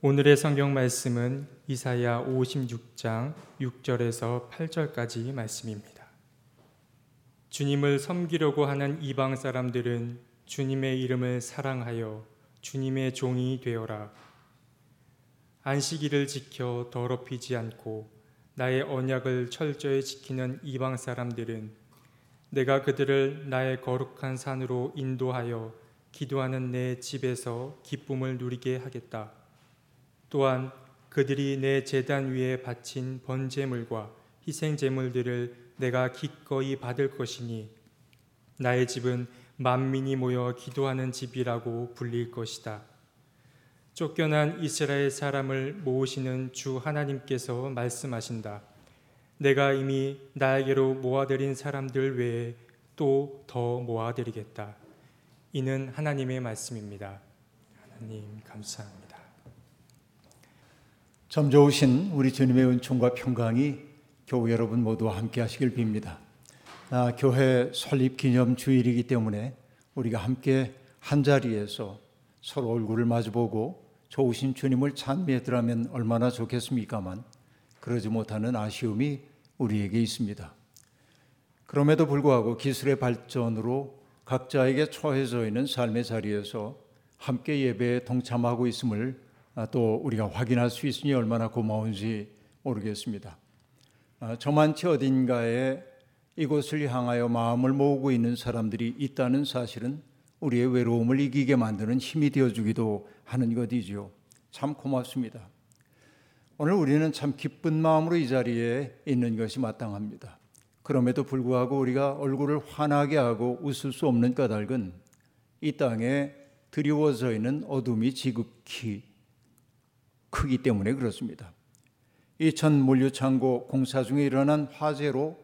오늘의 성경 말씀은 이사야 56장 6절에서 8절까지 말씀입니다. 주님을 섬기려고 하는 이방 사람들은 주님의 이름을 사랑하여 주님의 종이 되어라. 안식일을 지켜 더럽히지 않고 나의 언약을 철저히 지키는 이방 사람들은 내가 그들을 나의 거룩한 산으로 인도하여 기도하는 내 집에서 기쁨을 누리게 하겠다. 또한 그들이 내 재단 위에 바친 번제물과 희생 제물들을 내가 기꺼이 받을 것이니 나의 집은 만민이 모여 기도하는 집이라고 불릴 것이다. 쫓겨난 이스라엘 사람을 모으시는 주 하나님께서 말씀하신다. 내가 이미 나에게로 모아들인 사람들 외에 또 더 모아드리겠다. 이는 하나님의 말씀입니다. 하나님 감사합니다. 참 좋으신 우리 주님의 은총과 평강이 교우 여러분 모두와 함께 하시길 빕니다. 아, 교회 설립 기념 주일이기 때문에 우리가 함께 한 자리에서 서로 얼굴을 마주보고 좋으신 주님을 찬미하더라면 얼마나 좋겠습니까만 그러지 못하는 아쉬움이 우리에게 있습니다. 그럼에도 불구하고 기술의 발전으로 각자에게 처해져 있는 삶의 자리에서 함께 예배에 동참하고 있음을 아, 또 우리가 확인할 수 있으니 얼마나 고마운지 모르겠습니다. 아, 저만치 어딘가에 이곳을 향하여 마음을 모으고 있는 사람들이 있다는 사실은 우리의 외로움을 이기게 만드는 힘이 되어주기도 하는 것이지요. 참 고맙습니다. 오늘 우리는 참 기쁜 마음으로 이 자리에 있는 것이 마땅합니다. 그럼에도 불구하고 우리가 얼굴을 환하게 하고 웃을 수 없는 까닭은 이 땅에 드리워져 있는 어둠이 지극히 크기 때문에 그렇습니다. 이천 물류창고 공사 중에 일어난 화재로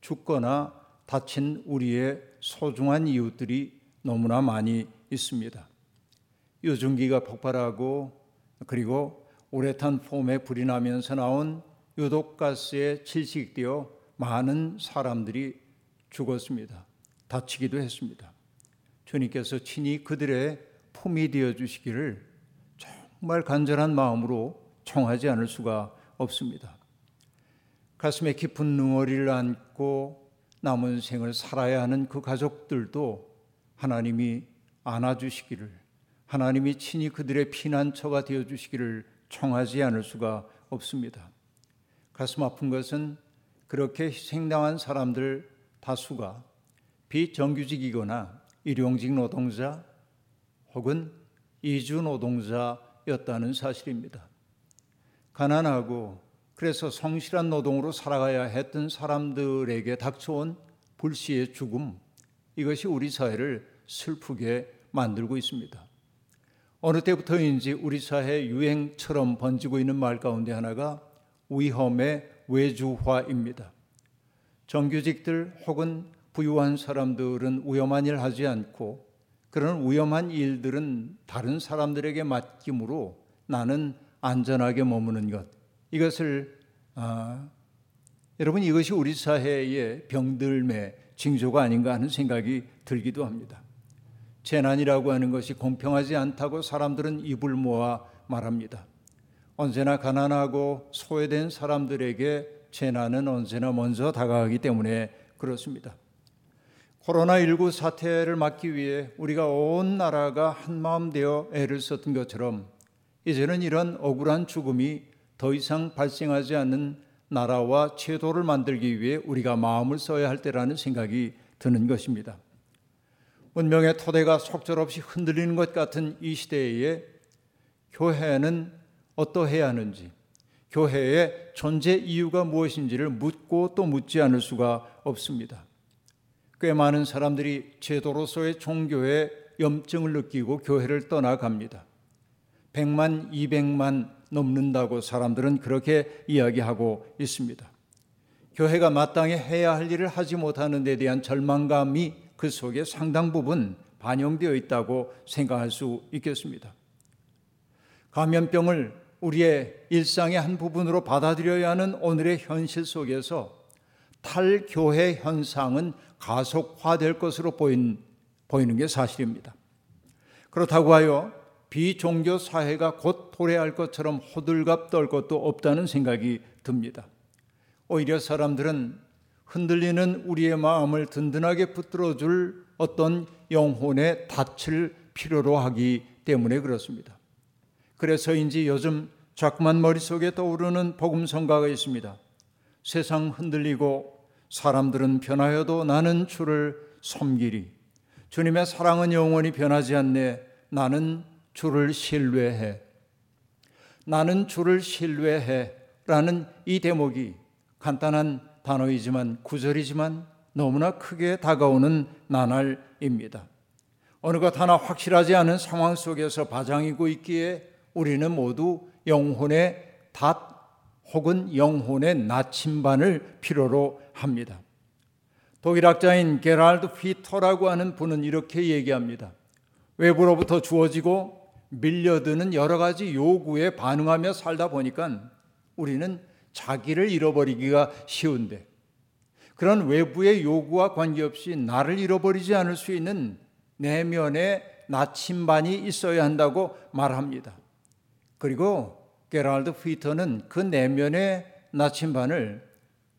죽거나 다친 우리의 소중한 이웃들이 너무나 많이 있습니다. 유증기가 폭발하고 그리고 우레탄 폼에 불이 나면서 나온 유독가스에 질식되어 많은 사람들이 죽었습니다. 다치기도 했습니다. 주님께서 친히 그들의 품이 되어 주시기를 정말 간절한 마음으로 청하지 않을 수가 없습니다. 가슴에 깊은 능어리를 안고 남은 생을 살아야 하는 그 가족들도 하나님이 안아주시기를, 하나님이 친히 그들의 피난처가 되어 주시기를 청하지 않을 수가 없습니다. 가슴 아픈 것은 그렇게 희생당한 사람들 다수가 비정규직이거나 일용직 노동자 혹은 이주 노동자 였다는 사실입니다. 가난하고 그래서 성실한 노동으로 살아가야 했던 사람들에게 닥쳐온 불시의 죽음, 이것이 우리 사회를 슬프게 만들고 있습니다. 어느 때부터인지 우리 사회 유행처럼 번지고 있는 말 가운데 하나가 위험의 외주화입니다. 정규직들 혹은 부유한 사람들은 위험한 일 하지 않고 그런 위험한 일들은 다른 사람들에게 맡김으로 나는 안전하게 머무는 것. 이것을 아, 여러분 이것이 우리 사회의 병들매 징조가 아닌가 하는 생각이 들기도 합니다. 재난이라고 하는 것이 공평하지 않다고 사람들은 입을 모아 말합니다. 언제나 가난하고 소외된 사람들에게 재난은 언제나 먼저 다가가기 때문에 그렇습니다. 코로나19 사태를 막기 위해 우리가 온 나라가 한마음 되어 애를 썼던 것처럼 이제는 이런 억울한 죽음이 더 이상 발생하지 않는 나라와 제도를 만들기 위해 우리가 마음을 써야 할 때라는 생각이 드는 것입니다. 운명의 토대가 속절없이 흔들리는 것 같은 이 시대에 교회는 어떠해야 하는지, 교회의 존재 이유가 무엇인지를 묻고 또 묻지 않을 수가 없습니다. 꽤 많은 사람들이 제도로서의 종교의 염증을 느끼고 교회를 떠나갑니다. 100만, 200만 넘는다고 사람들은 그렇게 이야기하고 있습니다. 교회가 마땅히 해야 할 일을 하지 못하는 데 대한 절망감이 그 속에 상당 부분 반영되어 있다고 생각할 수 있겠습니다. 감염병을 우리의 일상의 한 부분으로 받아들여야 하는 오늘의 현실 속에서 탈교회 현상은 가속화될 것으로 보인, 보이는 게 사실입니다. 그렇다고 하여 비종교 사회가 곧 도래할 것처럼 호들갑 떨 것도 없다는 생각이 듭니다. 오히려 사람들은 흔들리는 우리의 마음을 든든하게 붙들어 줄 어떤 영혼의 닻을 필요로 하기 때문에 그렇습니다. 그래서인지 요즘 자꾸만 머릿속에 떠오르는 복음 성가가 있습니다. 세상 흔들리고 사람들은 변하여도 나는 주를 섬기리. 주님의 사랑은 영원히 변하지 않네. 나는 주를 신뢰해. 나는 주를 신뢰해. 라는 이 대목이 간단한 단어이지만 구절이지만 너무나 크게 다가오는 나날입니다. 어느 것 하나 확실하지 않은 상황 속에서 바장이고 있기에 우리는 모두 영혼의 닷 혹은 영혼의 나침반을 필요로 합니다. 독일학자인 게랄드 피터라고 하는 분은 이렇게 얘기합니다. 외부로부터 주어지고 밀려드는 여러 가지 요구에 반응하며 살다 보니까 우리는 자기를 잃어버리기가 쉬운데 그런 외부의 요구와 관계없이 나를 잃어버리지 않을 수 있는 내면의 나침반이 있어야 한다고 말합니다. 그리고 게랄드 피터는 그 내면의 나침반을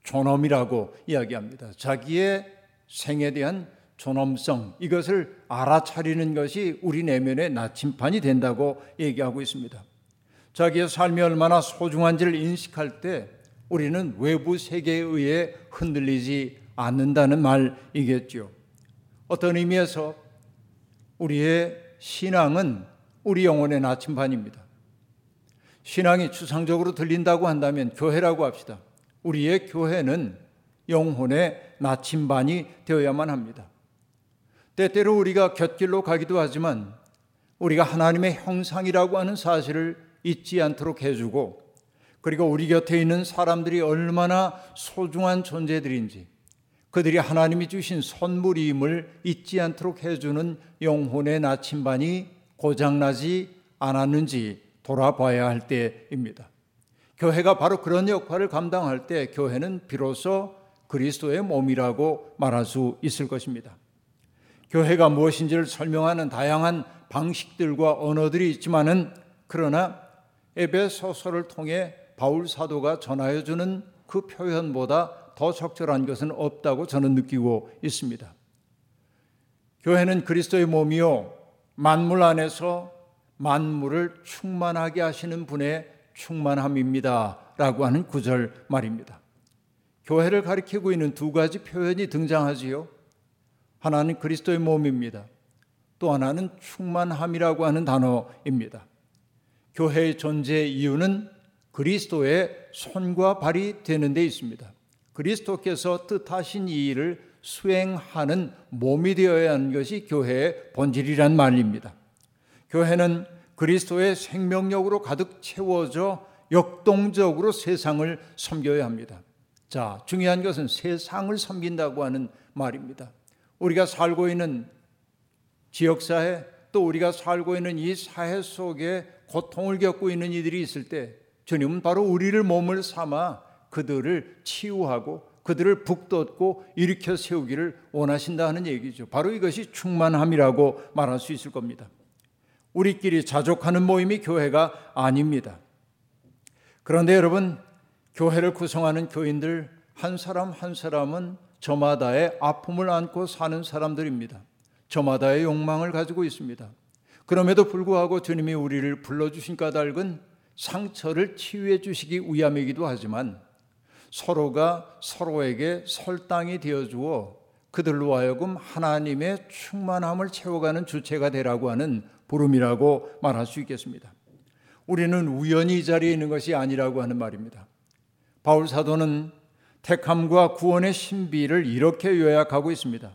존엄이라고 이야기합니다. 자기의 생에 대한 존엄성 이것을 알아차리는 것이 우리 내면의 나침반이 된다고 얘기하고 있습니다. 자기의 삶이 얼마나 소중한지를 인식할 때 우리는 외부 세계에 의해 흔들리지 않는다는 말이겠죠. 어떤 의미에서 우리의 신앙은 우리 영혼의 나침반입니다. 신앙이 추상적으로 들린다고 한다면 교회라고 합시다. 우리의 교회는 영혼의 나침반이 되어야만 합니다. 때때로 우리가 곁길로 가기도 하지만 우리가 하나님의 형상이라고 하는 사실을 잊지 않도록 해주고 그리고 우리 곁에 있는 사람들이 얼마나 소중한 존재들인지 그들이 하나님이 주신 선물임을 잊지 않도록 해주는 영혼의 나침반이 고장나지 않았는지 돌아봐야 할 때입니다. 교회가 바로 그런 역할을 감당할 때 교회는 비로소 그리스도의 몸이라고 말할 수 있을 것입니다. 교회가 무엇인지를 설명하는 다양한 방식들과 언어들이 있지만은 그러나 에베소서를 통해 바울 사도가 전하여 주는 그 표현보다 더 적절한 것은 없다고 저는 느끼고 있습니다. 교회는 그리스도의 몸이요 만물 안에서 만물을 충만하게 하시는 분의 충만함입니다. 라고 하는 구절 말입니다. 교회를 가리키고 있는 두 가지 표현이 등장하지요. 하나는 그리스도의 몸입니다. 또 하나는 충만함이라고 하는 단어입니다. 교회의 존재 이유는 그리스도의 손과 발이 되는 데 있습니다. 그리스도께서 뜻하신 이 일을 수행하는 몸이 되어야 하는 것이 교회의 본질이란 말입니다. 교회는 그리스도의 생명력으로 가득 채워져 역동적으로 세상을 섬겨야 합니다. 자, 중요한 것은 세상을 섬긴다고 하는 말입니다. 우리가 살고 있는 지역사회 또 우리가 살고 있는 이 사회 속에 고통을 겪고 있는 이들이 있을 때 주님은 바로 우리를 몸을 삼아 그들을 치유하고 그들을 북돋고 일으켜 세우기를 원하신다 는 얘기죠. 바로 이것이 충만함이라고 말할 수 있을 겁니다. 우리끼리 자족하는 모임이 교회가 아닙니다. 그런데 여러분, 교회를 구성하는 교인들 한 사람 한 사람은 저마다의 아픔을 안고 사는 사람들입니다. 저마다의 욕망을 가지고 있습니다. 그럼에도 불구하고 주님이 우리를 불러주신 까닭은 상처를 치유해 주시기 위함이기도 하지만 서로가 서로에게 설당이 되어 주어 그들로 하여금 하나님의 충만함을 채워가는 주체가 되라고 하는 부름이라고 말할 수 있겠습니다. 우리는 우연히 이 자리에 있는 것이 아니라고 하는 말입니다. 바울 사도는 택함과 구원의 신비를 이렇게 요약하고 있습니다.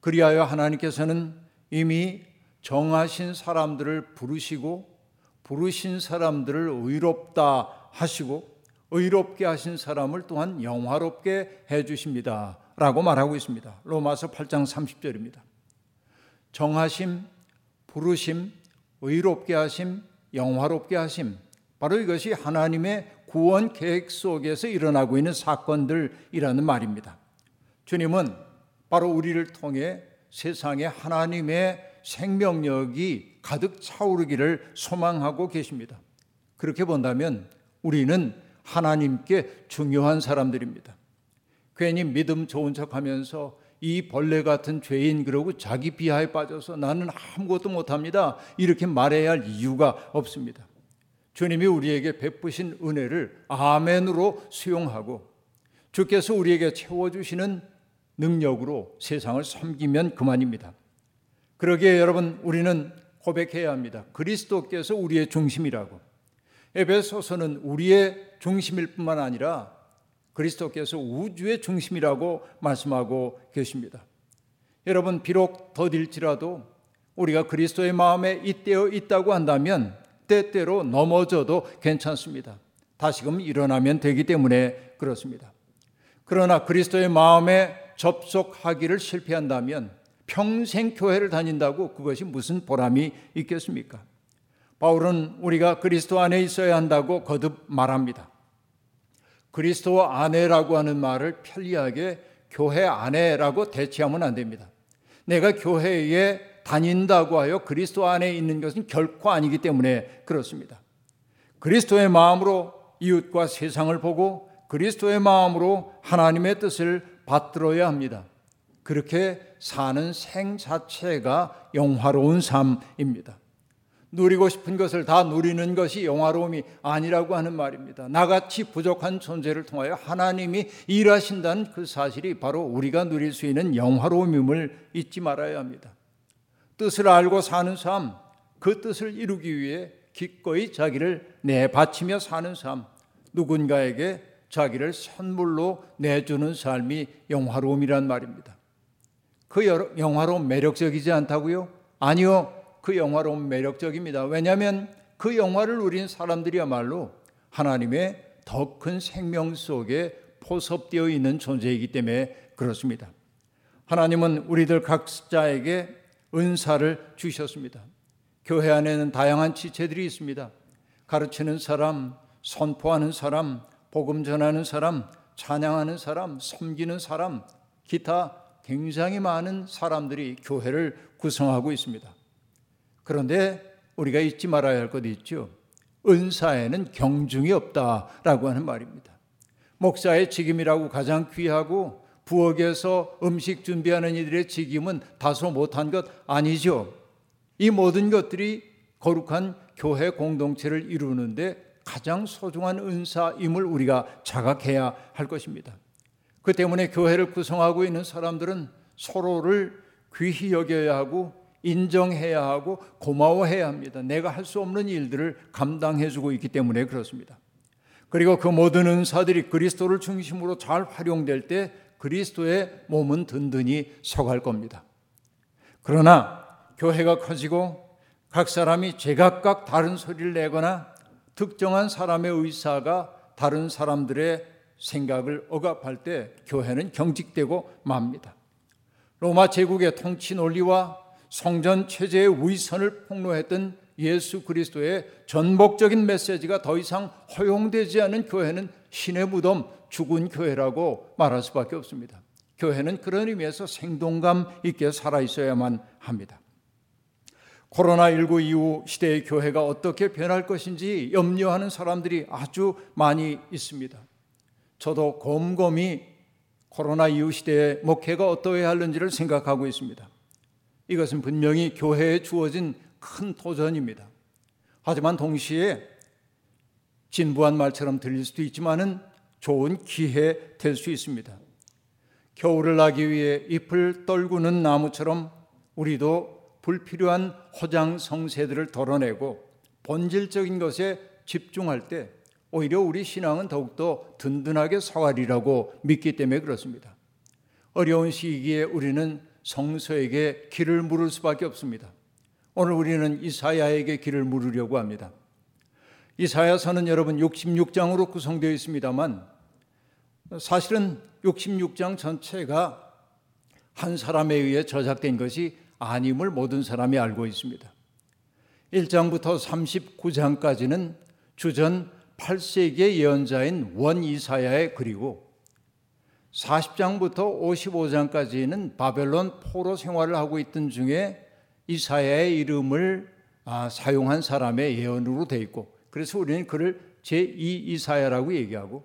그리하여 하나님께서는 이미 정하신 사람들을 부르시고 부르신 사람들을 의롭다 하시고 의롭게 하신 사람을 또한 영화롭게 해 주십니다. 라고 말하고 있습니다. 로마서 8장 30절입니다. 정하심, 부르심, 의롭게 하심, 영화롭게 하심. 바로 이것이 하나님의 구원 계획 속에서 일어나고 있는 사건들이라는 말입니다. 주님은 바로 우리를 통해 세상에 하나님의 생명력이 가득 차오르기를 소망하고 계십니다. 그렇게 본다면 우리는 하나님께 중요한 사람들입니다. 괜히 믿음 좋은 척 하면서 이 벌레 같은 죄인 그러고 자기 비하에 빠져서 나는 아무것도 못합니다. 이렇게 말해야 할 이유가 없습니다. 주님이 우리에게 베푸신 은혜를 아멘으로 수용하고 주께서 우리에게 채워주시는 능력으로 세상을 섬기면 그만입니다. 그러기에 여러분 우리는 고백해야 합니다. 그리스도께서 우리의 중심이라고. 에베소서는 우리의 중심일 뿐만 아니라 그리스도께서 우주의 중심이라고 말씀하고 계십니다. 여러분 비록 더딜지라도 우리가 그리스도의 마음에 잇대어 있다고 한다면 때때로 넘어져도 괜찮습니다. 다시금 일어나면 되기 때문에 그렇습니다. 그러나 그리스도의 마음에 접속하기를 실패한다면 평생 교회를 다닌다고 그것이 무슨 보람이 있겠습니까? 바울은 우리가 그리스도 안에 있어야 한다고 거듭 말합니다. 그리스도 안에라고 하는 말을 편리하게 교회 안에라고 대체하면 안 됩니다. 내가 교회에 다닌다고 하여 그리스도 안에 있는 것은 결코 아니기 때문에 그렇습니다. 그리스도의 마음으로 이웃과 세상을 보고 그리스도의 마음으로 하나님의 뜻을 받들어야 합니다. 그렇게 사는 생 자체가 영화로운 삶입니다. 누리고 싶은 것을 다 누리는 것이 영화로움이 아니라고 하는 말입니다. 나같이 부족한 존재를 통하여 하나님이 일하신다는 그 사실이 바로 우리가 누릴 수 있는 영화로움임을 잊지 말아야 합니다. 뜻을 알고 사는 삶, 그 뜻을 이루기 위해 기꺼이 자기를 내바치며 사는 삶, 누군가에게 자기를 선물로 내주는 삶이 영화로움이란 말입니다. 그 영화로움 매력적이지 않다고요? 아니요. 그 영화로움 매력적입니다. 왜냐하면 그 영화를 누린 사람들이야말로 하나님의 더 큰 생명 속에 포섭되어 있는 존재이기 때문에 그렇습니다. 하나님은 우리들 각자에게 은사를 주셨습니다. 교회 안에는 다양한 지체들이 있습니다. 가르치는 사람, 선포하는 사람, 복음 전하는 사람, 찬양하는 사람, 섬기는 사람, 기타 굉장히 많은 사람들이 교회를 구성하고 있습니다. 그런데 우리가 잊지 말아야 할 것이 있죠. 은사에는 경중이 없다라고 하는 말입니다. 목사의 직임이라고 가장 귀하고 부엌에서 음식 준비하는 이들의 직임은 다소 못한 것 아니죠. 이 모든 것들이 거룩한 교회 공동체를 이루는데 가장 소중한 은사임을 우리가 자각해야 할 것입니다. 그 때문에 교회를 구성하고 있는 사람들은 서로를 귀히 여겨야 하고 인정해야 하고 고마워해야 합니다. 내가 할 수 없는 일들을 감당해 주고 있기 때문에 그렇습니다. 그리고 그 모든 은사들이 그리스도를 중심으로 잘 활용될 때 그리스도의 몸은 든든히 서갈 겁니다. 그러나 교회가 커지고 각 사람이 제각각 다른 소리를 내거나 특정한 사람의 의사가 다른 사람들의 생각을 억압할 때 교회는 경직되고 맙니다. 로마 제국의 통치 논리와 성전 체제의 위선을 폭로했던 예수 그리스도의 전복적인 메시지가 더 이상 허용되지 않은 교회는 신의 무덤, 죽은 교회라고 말할 수밖에 없습니다. 교회는 그런 의미에서 생동감 있게 살아 있어야만 합니다. 코로나19 이후 시대의 교회가 어떻게 변할 것인지 염려하는 사람들이 아주 많이 있습니다. 저도 곰곰이 코로나 이후 시대의 목회가 어떠해야 하는지를 생각하고 있습니다. 이것은 분명히 교회에 주어진 큰 도전입니다. 하지만 동시에 진부한 말처럼 들릴 수도 있지만은 좋은 기회 될 수 있습니다. 겨울을 나기 위해 잎을 떨구는 나무처럼 우리도 불필요한 허장 성세들을 덜어내고 본질적인 것에 집중할 때 오히려 우리 신앙은 더욱더 든든하게 서가리라고 믿기 때문에 그렇습니다. 어려운 시기에 우리는 성서에게 길을 물을 수밖에 없습니다. 오늘 우리는 이사야에게 길을 물으려고 합니다. 이사야서는 여러분 66장으로 구성되어 있습니다만 사실은 66장 전체가 한 사람에 의해 저작된 것이 아님을 모든 사람이 알고 있습니다. 1장부터 39장까지는 주전 8세기의 예언자인 원 이사야의 글이고 40장부터 55장까지는 바벨론 포로 생활을 하고 있던 중에 이사야의 이름을 아, 사용한 사람의 예언으로 돼 있고 그래서 우리는 그를 제2 이사야라고 얘기하고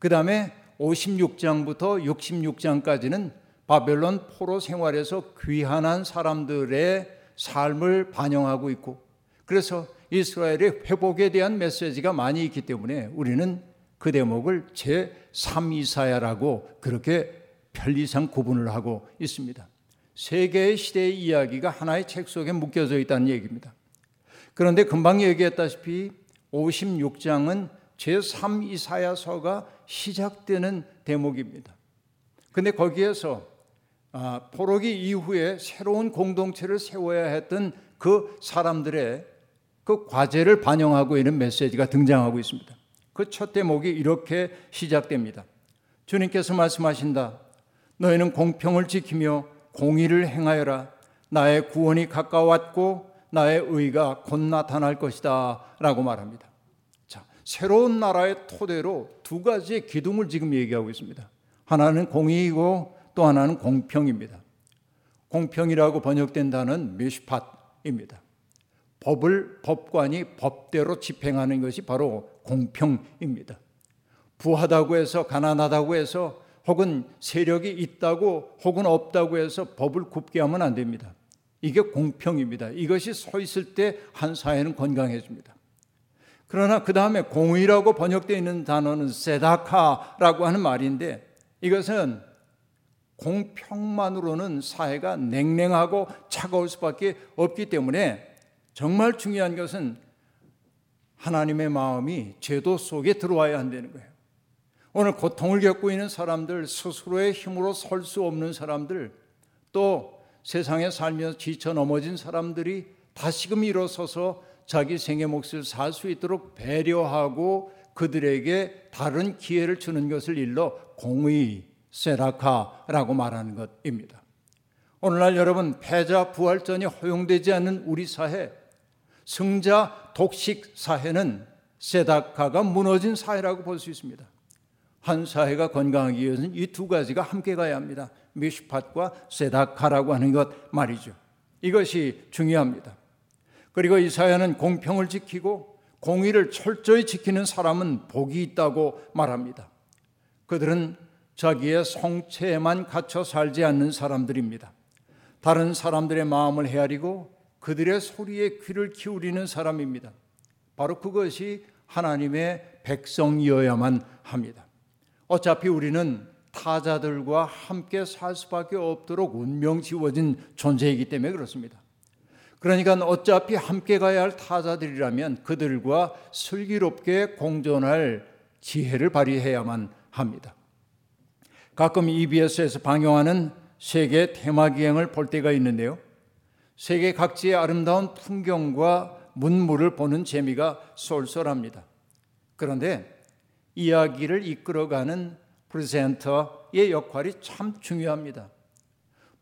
그 다음에 56장부터 66장까지는 바벨론 포로 생활에서 귀환한 사람들의 삶을 반영하고 있고 그래서 이스라엘의 회복에 대한 메시지가 많이 있기 때문에 우리는 그 대목을 제3이사야라고 그렇게 편리상 구분을 하고 있습니다. 세 개의 시대의 이야기가 하나의 책 속에 묶여져 있다는 얘기입니다. 그런데 금방 얘기했다시피 56장은 제3이사야서가 시작되는 대목입니다. 근데 거기에서 아, 포로기 이후에 새로운 공동체를 세워야 했던 그 사람들의 그 과제를 반영하고 있는 메시지가 등장하고 있습니다. 그 첫 대목이 이렇게 시작됩니다. 주님께서 말씀하신다. 너희는 공평을 지키며 공의를 행하여라. 나의 구원이 가까웠고 나의 의가 곧 나타날 것이다. 라고 말합니다. 자, 새로운 나라의 토대로 두 가지의 기둥을 지금 얘기하고 있습니다. 하나는 공의이고 또 하나는 공평입니다. 공평이라고 번역된 단어는 미슈팟입니다. 법을 법관이 법대로 집행하는 것이 바로 공평입니다. 부하다고 해서 가난하다고 해서 혹은 세력이 있다고 혹은 없다고 해서 법을 굽게 하면 안 됩니다. 이게 공평입니다. 이것이 서 있을 때 한 사회는 건강해집니다. 그러나 그 다음에 공의라고 번역되어 있는 단어는 세다카라고 하는 말인데 이것은 공평만으로는 사회가 냉랭하고 차가울 수밖에 없기 때문에 정말 중요한 것은 하나님의 마음이 제도 속에 들어와야 한다는 거예요. 오늘 고통을 겪고 있는 사람들, 스스로의 힘으로 설 수 없는 사람들, 또 세상에 살면서 지쳐 넘어진 사람들이 다시금 일어서서 자기 생의 몫을 살 수 있도록 배려하고 그들에게 다른 기회를 주는 것을 일러 공의, 세라카라고 말하는 것입니다. 오늘날 여러분 패자 부활전이 허용되지 않는 우리 사회, 승자 독식 사회는 세다카가 무너진 사회라고 볼 수 있습니다. 한 사회가 건강하기 위해서는 이 두 가지가 함께 가야 합니다. 미슈팟과 세다카라고 하는 것 말이죠. 이것이 중요합니다. 그리고 이 사회는 공평을 지키고 공의를 철저히 지키는 사람은 복이 있다고 말합니다. 그들은 자기의 성체에만 갇혀 살지 않는 사람들입니다. 다른 사람들의 마음을 헤아리고 그들의 소리에 귀를 기울이는 사람입니다. 바로 그것이 하나님의 백성이어야만 합니다. 어차피 우리는 타자들과 함께 살 수밖에 없도록 운명 지워진 존재이기 때문에 그렇습니다. 그러니까 어차피 함께 가야 할 타자들이라면 그들과 슬기롭게 공존할 지혜를 발휘해야만 합니다. 가끔 EBS에서 방영하는 세계 테마 기행을 볼 때가 있는데요. 세계 각지의 아름다운 풍경과 문물을 보는 재미가 쏠쏠합니다. 그런데 이야기를 이끌어가는 프레젠터의 역할이 참 중요합니다.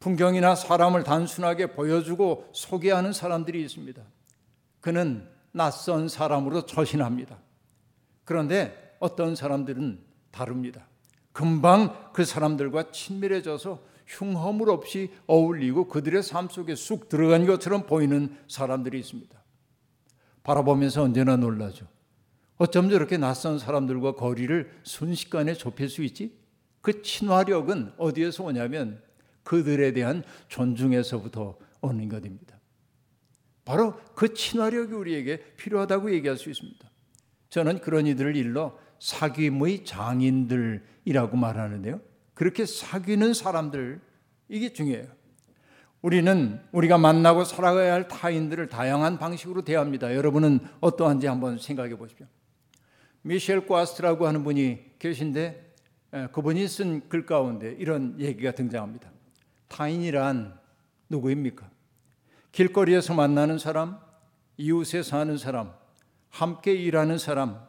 풍경이나 사람을 단순하게 보여주고 소개하는 사람들이 있습니다. 그는 낯선 사람으로 처신합니다. 그런데 어떤 사람들은 다릅니다. 금방 그 사람들과 친밀해져서 흉허물 없이 어울리고 그들의 삶 속에 쑥 들어간 것처럼 보이는 사람들이 있습니다. 바라보면서 언제나 놀라죠. 어쩜 저렇게 낯선 사람들과 거리를 순식간에 좁힐 수 있지? 그 친화력은 어디에서 오냐면 그들에 대한 존중에서부터 오는 것입니다. 바로 그 친화력이 우리에게 필요하다고 얘기할 수 있습니다. 저는 그런 이들을 일러 사귐의 장인들이라고 말하는데요. 그렇게 사귀는 사람들 이게 중요해요. 우리는 우리가 만나고 살아가야 할 타인들을 다양한 방식으로 대합니다. 여러분은 어떠한지 한번 생각해 보십시오. 미셸 과스트라고 하는 분이 계신데 그분이 쓴 글 가운데 이런 얘기가 등장합니다. 타인이란 누구입니까? 길거리에서 만나는 사람, 이웃에 사는 사람, 함께 일하는 사람,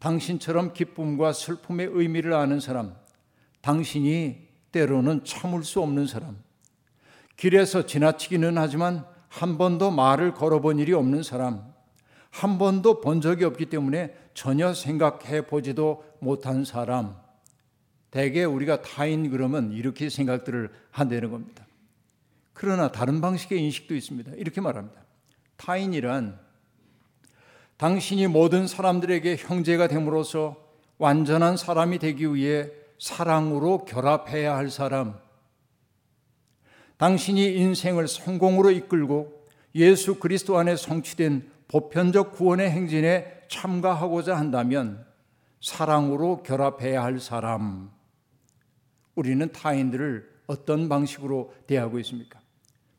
당신처럼 기쁨과 슬픔의 의미를 아는 사람, 당신이 때로는 참을 수 없는 사람, 길에서 지나치기는 하지만 한 번도 말을 걸어본 일이 없는 사람, 한 번도 본 적이 없기 때문에 전혀 생각해 보지도 못한 사람, 대개 우리가 타인 그러면 이렇게 생각들을 한다는 겁니다. 그러나 다른 방식의 인식도 있습니다. 이렇게 말합니다. 타인이란 당신이 모든 사람들에게 형제가 됨으로써 완전한 사람이 되기 위해 사랑으로 결합해야 할 사람, 당신이 인생을 성공으로 이끌고 예수 그리스도 안에 성취된 보편적 구원의 행진에 참가하고자 한다면 사랑으로 결합해야 할 사람. 우리는 타인들을 어떤 방식으로 대하고 있습니까?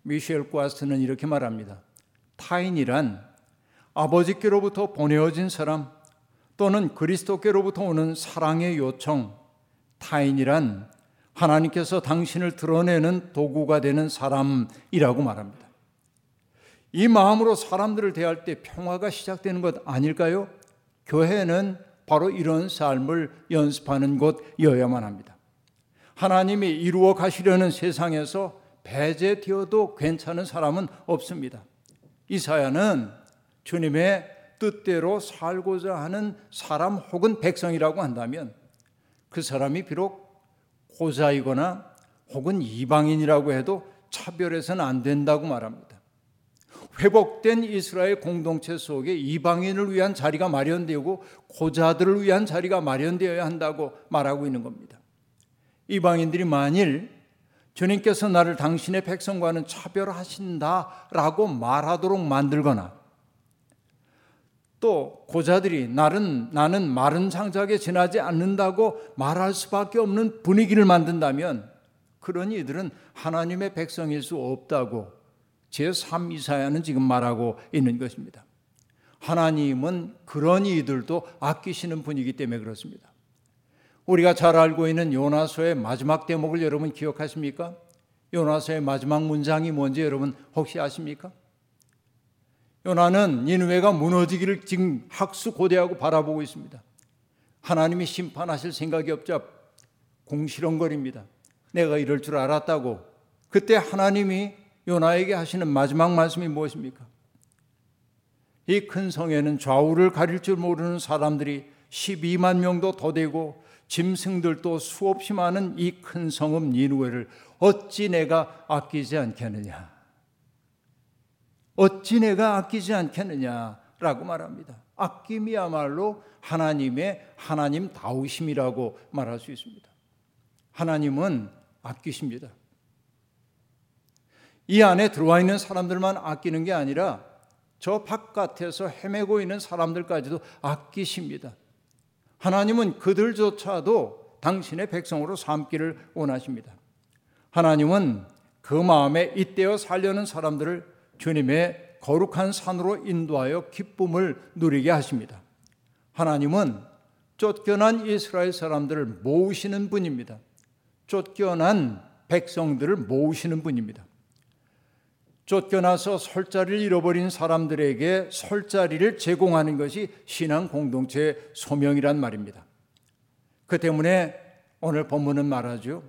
미셸 과스는 이렇게 말합니다. 타인이란 아버지께로부터 보내어진 사람 또는 그리스도께로부터 오는 사랑의 요청, 타인이란 하나님께서 당신을 드러내는 도구가 되는 사람이라고 말합니다. 이 마음으로 사람들을 대할 때 평화가 시작되는 것 아닐까요? 교회는 바로 이런 삶을 연습하는 곳이어야만 합니다. 하나님이 이루어 가시려는 세상에서 배제되어도 괜찮은 사람은 없습니다. 이사야는 주님의 뜻대로 살고자 하는 사람 혹은 백성이라고 한다면 그 사람이 비록 고자이거나 혹은 이방인이라고 해도 차별해서는 안 된다고 말합니다. 회복된 이스라엘 공동체 속에 이방인을 위한 자리가 마련되고 고자들을 위한 자리가 마련되어야 한다고 말하고 있는 겁니다. 이방인들이 만일 주님께서 나를 당신의 백성과는 차별하신다라고 말하도록 만들거나 또 고자들이 나는 나는 마른 장작에 지나지 않는다고 말할 수밖에 없는 분위기를 만든다면 그런 이들은 하나님의 백성일 수 없다고 제3 이사야는 지금 말하고 있는 것입니다. 하나님은 그런 이들도 아끼시는 분이기 때문에 그렇습니다. 우리가 잘 알고 있는 요나서의 마지막 대목을 여러분 기억하십니까? 요나서의 마지막 문장이 뭔지 여러분 혹시 아십니까? 요나는 니느웨가 무너지기를 지금 학수고대하고 바라보고 있습니다. 하나님이 심판하실 생각이 없자 공시렁거립니다. 내가 이럴 줄 알았다고. 그때 하나님이 요나에게 하시는 마지막 말씀이 무엇입니까? 이 큰 성에는 좌우를 가릴 줄 모르는 사람들이 12만 명도 더 되고 짐승들도 수없이 많은 이 큰 성읍 니누웨를 어찌 내가 아끼지 않겠느냐? 어찌 내가 아끼지 않겠느냐라고 말합니다. 아낌이야말로 하나님의 하나님 다우심이라고 말할 수 있습니다. 하나님은 아끼십니다. 이 안에 들어와 있는 사람들만 아끼는 게 아니라 저 바깥에서 헤매고 있는 사람들까지도 아끼십니다. 하나님은 그들조차도 당신의 백성으로 삼기를 원하십니다. 하나님은 그 마음에 잇대어 살려는 사람들을 주님의 거룩한 산으로 인도하여 기쁨을 누리게 하십니다. 하나님은 쫓겨난 이스라엘 사람들을 모으시는 분입니다. 쫓겨난 백성들을 모으시는 분입니다. 쫓겨나서 설 자리를 잃어버린 사람들에게 설 자리를 제공하는 것이 신앙 공동체의 소명이란 말입니다. 그 때문에 오늘 본문은 말하죠.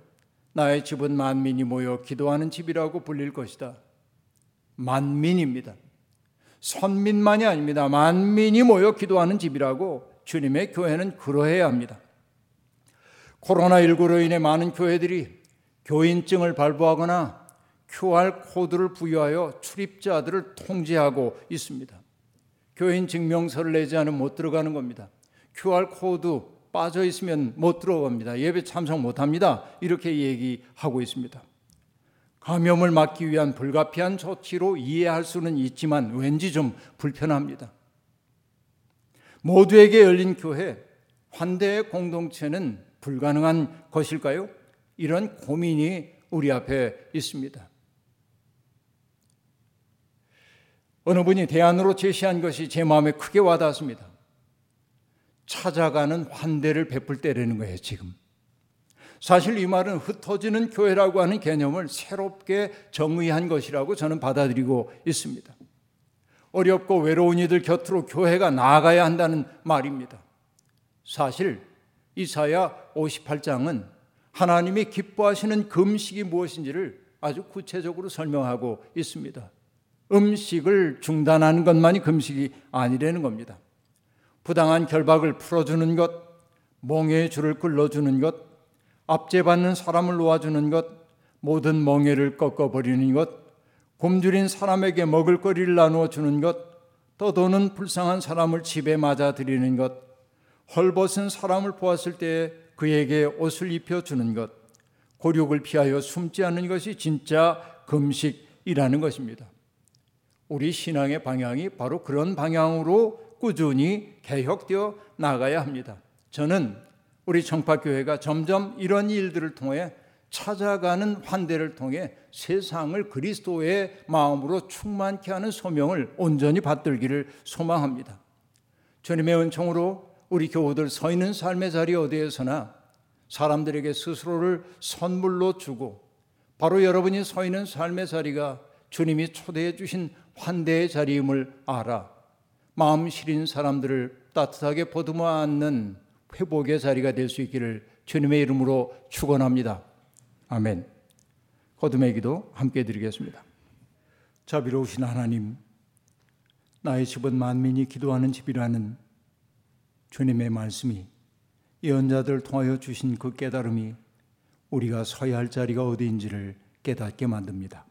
나의 집은 만민이 모여 기도하는 집이라고 불릴 것이다. 만민입니다. 선민만이 아닙니다. 만민이 모여 기도하는 집이라고 주님의 교회는 그러해야 합니다. 코로나19로 인해 많은 교회들이 교인증을 발부하거나 QR코드를 부여하여 출입자들을 통제하고 있습니다. 교인 증명서를 내지 않으면 못 들어가는 겁니다. QR코드 빠져 있으면 못 들어갑니다. 예배 참석 못 합니다. 이렇게 얘기하고 있습니다. 감염을 막기 위한 불가피한 조치로 이해할 수는 있지만 왠지 좀 불편합니다. 모두에게 열린 교회, 환대의 공동체는 불가능한 것일까요? 이런 고민이 우리 앞에 있습니다. 어느 분이 대안으로 제시한 것이 제 마음에 크게 와닿았습니다. 찾아가는 환대를 베풀 때라는 거예요, 지금. 사실 이 말은 흩어지는 교회라고 하는 개념을 새롭게 정의한 것이라고 저는 받아들이고 있습니다. 어렵고 외로운 이들 곁으로 교회가 나아가야 한다는 말입니다. 사실 이사야 58장은 하나님이 기뻐하시는 금식이 무엇인지를 아주 구체적으로 설명하고 있습니다. 음식을 중단하는 것만이 금식이 아니라는 겁니다. 부당한 결박을 풀어주는 것, 몽의 줄을 끌어주는 것, 압제받는 사람을 놓아주는 것, 모든 멍에를 꺾어버리는 것, 굶주린 사람에게 먹을 거리를 나누어 주는 것, 떠도는 불쌍한 사람을 집에 맞아 들이는 것, 헐벗은 사람을 보았을 때 그에게 옷을 입혀 주는 것, 고륙을 피하여 숨지 않는 것이 진짜 금식이라는 것입니다. 우리 신앙의 방향이 바로 그런 방향으로 꾸준히 개혁되어 나가야 합니다. 저는 우리 청파교회가 점점 이런 일들을 통해 찾아가는 환대를 통해 세상을 그리스도의 마음으로 충만케 하는 소명을 온전히 받들기를 소망합니다. 주님의 은총으로 우리 교우들 서 있는 삶의 자리 어디에서나 사람들에게 스스로를 선물로 주고 바로 여러분이 서 있는 삶의 자리가 주님이 초대해 주신 환대의 자리임을 알아 마음 시린 사람들을 따뜻하게 보듬어 안는 회복의 자리가 될 수 있기를 주님의 이름으로 축원합니다. 아멘. 거듭의 기도 함께 드리겠습니다. 자비로우신 하나님, 나의 집은 만민이 기도하는 집이라는 주님의 말씀이 예언자들 통하여 주신 그 깨달음이 우리가 서야 할 자리가 어디인지를 깨닫게 만듭니다.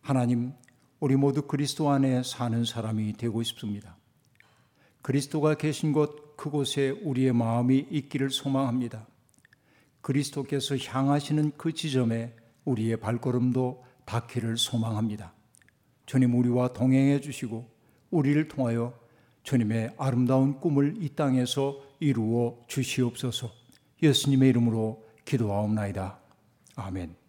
하나님, 우리 모두 그리스도 안에 사는 사람이 되고 싶습니다. 그리스도가 계신 곳 그곳에 우리의 마음이 있기를 소망합니다. 그리스도께서 향하시는 그 지점에 우리의 발걸음도 닿기를 소망합니다. 주님 우리와 동행해 주시고 우리를 통하여 주님의 아름다운 꿈을 이 땅에서 이루어 주시옵소서. 예수님의 이름으로 기도하옵나이다. 아멘.